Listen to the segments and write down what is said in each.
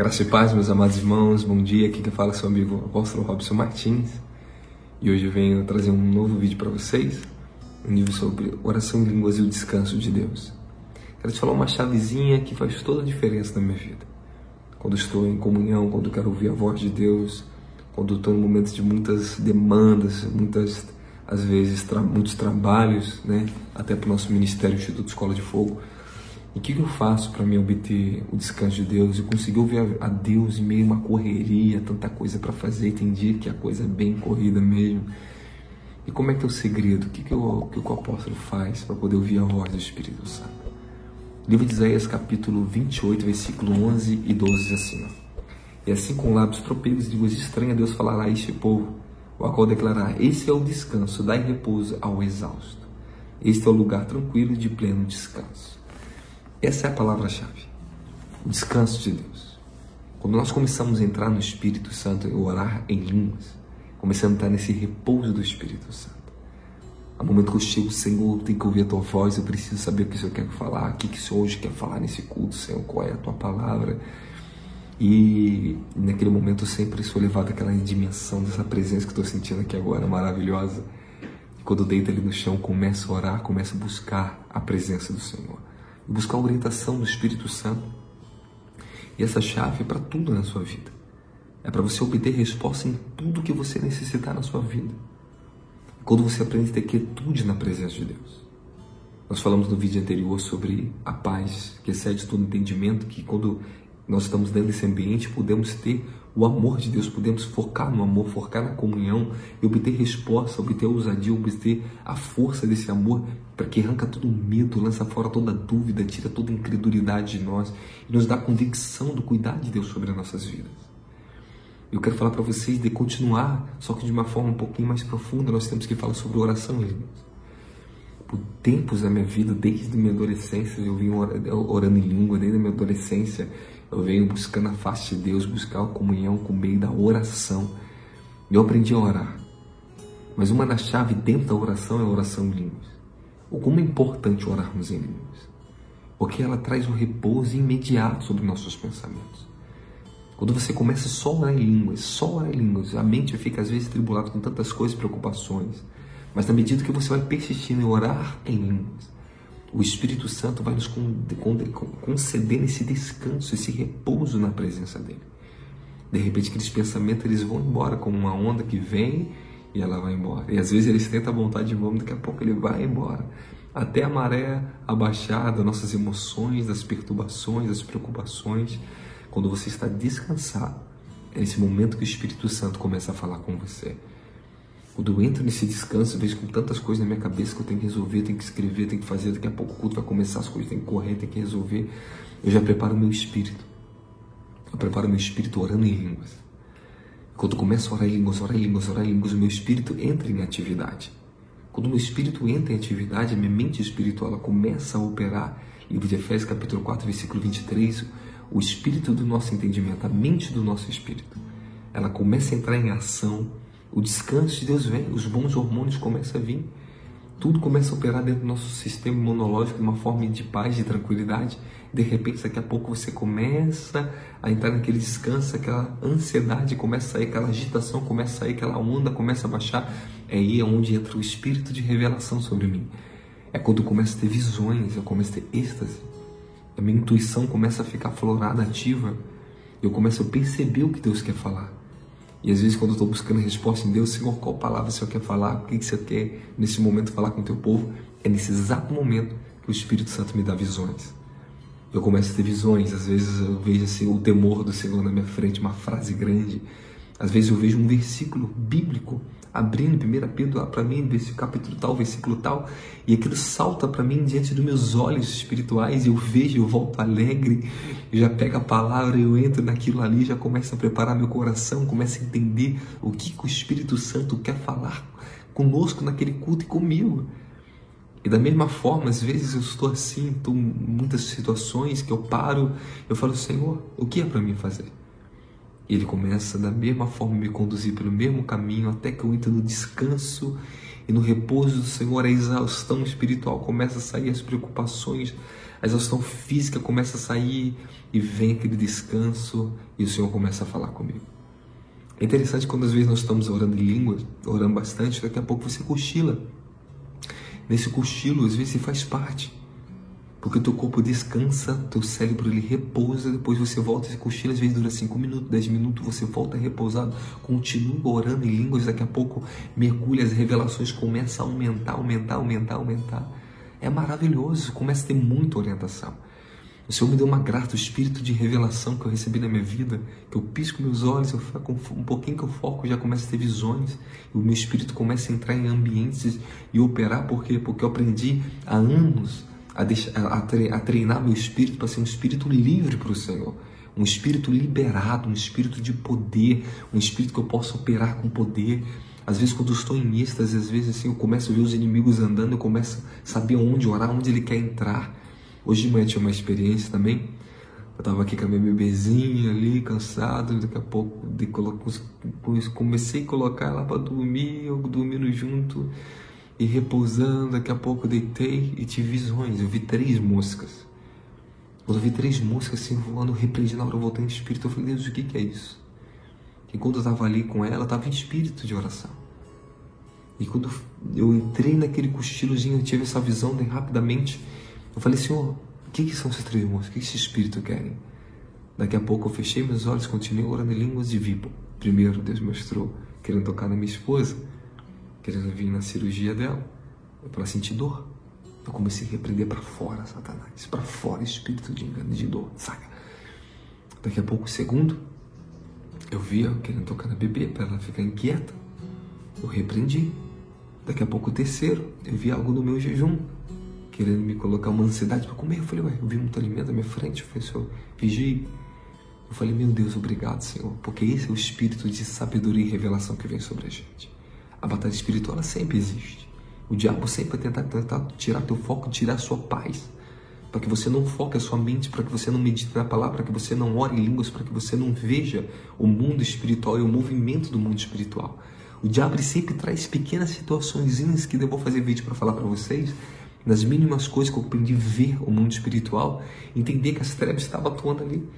Graça e paz, meus amados irmãos, bom dia. Aqui que fala é seu amigo apóstolo Robson Martins. E hoje eu venho trazer um novo vídeo para vocês, um livro sobre oração em línguas e o descanso de Deus. Quero te falar uma chavezinha que faz toda a diferença na minha vida. Quando estou em comunhão, quando quero ouvir a voz de Deus, quando estou em momentos de muitas demandas, muitas, às vezes, tra muitos trabalhos, né? até para o nosso ministério, Instituto Escola de Fogo e o que, que eu faço para me obter o descanso de Deus e conseguir ouvir a Deus em meio a uma correria, tanta coisa para fazer? Entendi que a coisa é bem corrida mesmo. E como é que é o segredo? O que, que, o, que o apóstolo faz para poder ouvir a voz do Espírito Santo? Livro de Isaías, capítulo 28, versículo 11 e 12 diz assim: ó, E assim com lábios tropeiros e línguas estranhas, Deus falará a este povo, o qual declarará: Esse é o descanso, dai repouso ao exausto. Este é o lugar tranquilo de pleno descanso. Essa é a palavra-chave. O descanso de Deus. Quando nós começamos a entrar no Espírito Santo e orar em línguas, começamos a entrar nesse repouso do Espírito Santo. A momento que eu chego, Senhor, eu tenho que ouvir a tua voz, eu preciso saber o que o Senhor quer falar, o que, que o Senhor hoje quer falar nesse culto, Senhor, qual é a tua palavra. E naquele momento eu sempre sou levado àquela dimensão dessa presença que estou sentindo aqui agora, maravilhosa. E quando eu deito ali no chão, começo a orar, começo a buscar a presença do Senhor buscar a orientação do Espírito Santo. E essa chave é para tudo na sua vida. É para você obter resposta em tudo que você necessitar na sua vida. Quando você aprende a ter quietude na presença de Deus. Nós falamos no vídeo anterior sobre a paz, que excede todo entendimento, que quando nós estamos dentro desse ambiente, podemos ter o amor de Deus, podemos focar no amor, focar na comunhão e obter resposta, obter ousadia, obter a força desse amor para que arranca todo o medo, lança fora toda dúvida, tira toda incredulidade de nós e nos dá convicção do cuidado de Deus sobre as nossas vidas. Eu quero falar para vocês de continuar, só que de uma forma um pouquinho mais profunda, nós temos que falar sobre oração, irmãos por tempos da minha vida, desde minha adolescência, eu vim orando em língua, desde a minha adolescência, eu venho buscando a face de Deus, buscar a comunhão com o meio da oração. Eu aprendi a orar. Mas uma das chaves dentro da oração é a oração em línguas. O como é importante orarmos em línguas. Porque ela traz um repouso imediato sobre nossos pensamentos. Quando você começa só a orar em línguas, só orar em línguas, a mente fica às vezes tribulada com tantas coisas, preocupações. Mas na medida que você vai persistindo em orar em línguas, o Espírito Santo vai nos conceder esse descanso, esse repouso na presença dele. De repente, aqueles pensamentos eles vão embora como uma onda que vem e ela vai embora. E às vezes eles tentam a vontade de vamos, daqui a pouco ele vai embora. Até a maré abaixar das nossas emoções, das perturbações, das preocupações. Quando você está descansado, é nesse momento que o Espírito Santo começa a falar com você. Quando eu entro nesse descanso, eu vejo com tantas coisas na minha cabeça que eu tenho que resolver, tenho que escrever, tenho que fazer, daqui a pouco o culto vai começar, as coisas tem que correr, tem que resolver. Eu já preparo meu espírito. Eu preparo meu espírito orando em línguas. Quando eu começo a orar em línguas, orar em línguas, orar em línguas, o meu espírito entra em atividade. Quando o meu espírito entra em atividade, a minha mente espiritual começa a operar. Livro de Efésios, capítulo 4, versículo 23, o espírito do nosso entendimento, a mente do nosso espírito, ela começa a entrar em ação o descanso de Deus vem, os bons hormônios começam a vir. Tudo começa a operar dentro do nosso sistema imunológico de uma forma de paz, de tranquilidade. De repente, daqui a pouco você começa a entrar naquele descanso, aquela ansiedade começa a sair, aquela agitação começa a sair, aquela onda começa a baixar. É aí onde entra o espírito de revelação sobre mim. É quando eu começo a ter visões, eu começo a ter êxtase. A minha intuição começa a ficar florada, ativa. Eu começo a perceber o que Deus quer falar. E às vezes, quando eu estou buscando resposta em Deus, Senhor, qual palavra o Senhor quer falar? O que Senhor quer nesse momento falar com o teu povo? É nesse exato momento que o Espírito Santo me dá visões. Eu começo a ter visões, às vezes eu vejo assim, o temor do Senhor na minha frente, uma frase grande. Às vezes eu vejo um versículo bíblico abrindo 1 Pedro para mim, capítulo tal, versículo tal, e aquilo salta para mim diante dos meus olhos espirituais, eu vejo, eu volto alegre, eu já pego a palavra, eu entro naquilo ali, já começo a preparar meu coração, começo a entender o que, que o Espírito Santo quer falar conosco naquele culto e comigo. E da mesma forma, às vezes eu estou assim, estou em muitas situações que eu paro, eu falo, Senhor, o que é para mim fazer? E ele começa da mesma forma me conduzir pelo mesmo caminho até que eu entre no descanso e no repouso do Senhor, a exaustão espiritual começa a sair, as preocupações, a exaustão física começa a sair e vem aquele descanso e o Senhor começa a falar comigo. É interessante quando às vezes nós estamos orando em línguas, orando bastante, daqui a pouco você cochila. Nesse cochilo, às vezes, você faz parte. Porque o teu corpo descansa, teu cérebro ele repousa, depois você volta, esse cochilo às vezes dura 5 minutos, 10 minutos, você volta repousado, continua orando em línguas, daqui a pouco mergulha, as revelações começam a aumentar, aumentar, aumentar, aumentar. É maravilhoso, começa a ter muita orientação. O Senhor me deu uma graça, o espírito de revelação que eu recebi na minha vida, que eu pisco meus olhos, eu fico um pouquinho que eu foco, já começo a ter visões, e o meu espírito começa a entrar em ambientes e operar, por quê? Porque eu aprendi há anos a, deixar, a treinar meu espírito para ser um espírito livre para o Senhor. Um espírito liberado, um espírito de poder, um espírito que eu possa operar com poder. Às vezes, quando eu estou em êxtase, às vezes assim, eu começo a ver os inimigos andando, eu começo a saber onde orar, onde ele quer entrar. Hoje de manhã tinha uma experiência também. Eu estava aqui com a minha bebezinha ali, cansado, daqui a pouco de, comecei a colocar ela para dormir, eu dormindo junto e repousando, daqui a pouco deitei e tive visões. Eu vi três moscas. Quando eu vi três moscas assim voando, eu repreendi na hora, voltei em espírito. Eu falei, Deus, o que, que é isso? E quando eu estava ali com ela, estava em espírito de oração. E quando eu entrei naquele cochilozinho, eu tive essa visão de, rapidamente. Eu falei, Senhor, o que, que são esses três moscas? O que esse espírito querem? Daqui a pouco eu fechei meus olhos, continuei orando em línguas e vi. Primeiro, Deus mostrou querendo tocar na minha esposa querendo vir na cirurgia dela, para sentir dor. Eu comecei a repreender para fora, Satanás, para fora, espírito de engano, de dor, saca? Daqui a pouco, segundo, eu via querendo tocar na bebê para ela ficar inquieta. Eu repreendi. Daqui a pouco, terceiro, eu vi algo no meu jejum, querendo me colocar uma ansiedade para comer. Eu falei, ué, eu vi muito alimento na minha frente. Eu falei, Senhor, vigie. Eu falei, meu Deus, obrigado, Senhor, porque esse é o espírito de sabedoria e revelação que vem sobre a gente. A batalha espiritual sempre existe. O diabo sempre vai tentar, tentar tirar teu foco, tirar sua paz. Para que você não foque a sua mente, para que você não medite na palavra, para que você não ore em línguas, para que você não veja o mundo espiritual e o movimento do mundo espiritual. O diabo sempre traz pequenas situações que eu vou fazer vídeo para falar para vocês, nas mínimas coisas que eu aprendi a ver o mundo espiritual, entender que as trevas estavam atuando ali.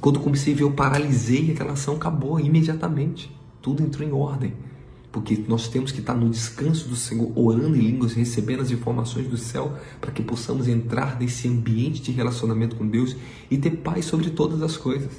Quando comecei a ver, eu paralisei, aquela ação acabou imediatamente. Tudo entrou em ordem porque nós temos que estar no descanso do Senhor, orando em línguas, recebendo as informações do céu, para que possamos entrar nesse ambiente de relacionamento com Deus e ter paz sobre todas as coisas.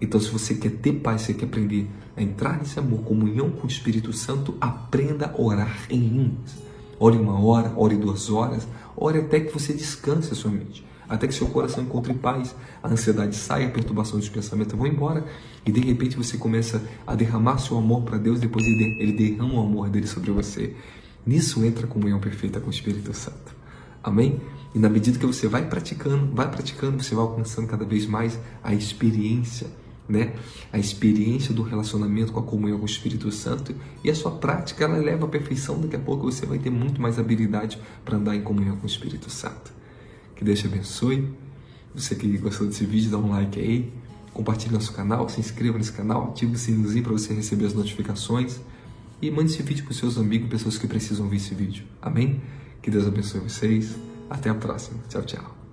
Então, se você quer ter paz, você quer aprender a entrar nesse amor, comunhão com o Espírito Santo, aprenda a orar em línguas. Ore uma hora, ore duas horas, ore até que você descanse a sua mente até que seu coração encontre paz, a ansiedade saia, a perturbação dos pensamentos vão embora e de repente você começa a derramar seu amor para Deus, depois ele derrama o amor dele sobre você. Nisso entra a comunhão perfeita com o Espírito Santo. Amém? E na medida que você vai praticando, vai praticando, você vai alcançando cada vez mais a experiência, né? A experiência do relacionamento com a comunhão com o Espírito Santo e a sua prática ela leva à perfeição. Daqui a pouco você vai ter muito mais habilidade para andar em comunhão com o Espírito Santo. Que Deus te abençoe. Você que gostou desse vídeo, dá um like aí. Compartilhe nosso canal, se inscreva nesse canal, ative o sininho para você receber as notificações. E mande esse vídeo para seus amigos, pessoas que precisam ver esse vídeo. Amém? Que Deus abençoe vocês. Até a próxima. Tchau, tchau.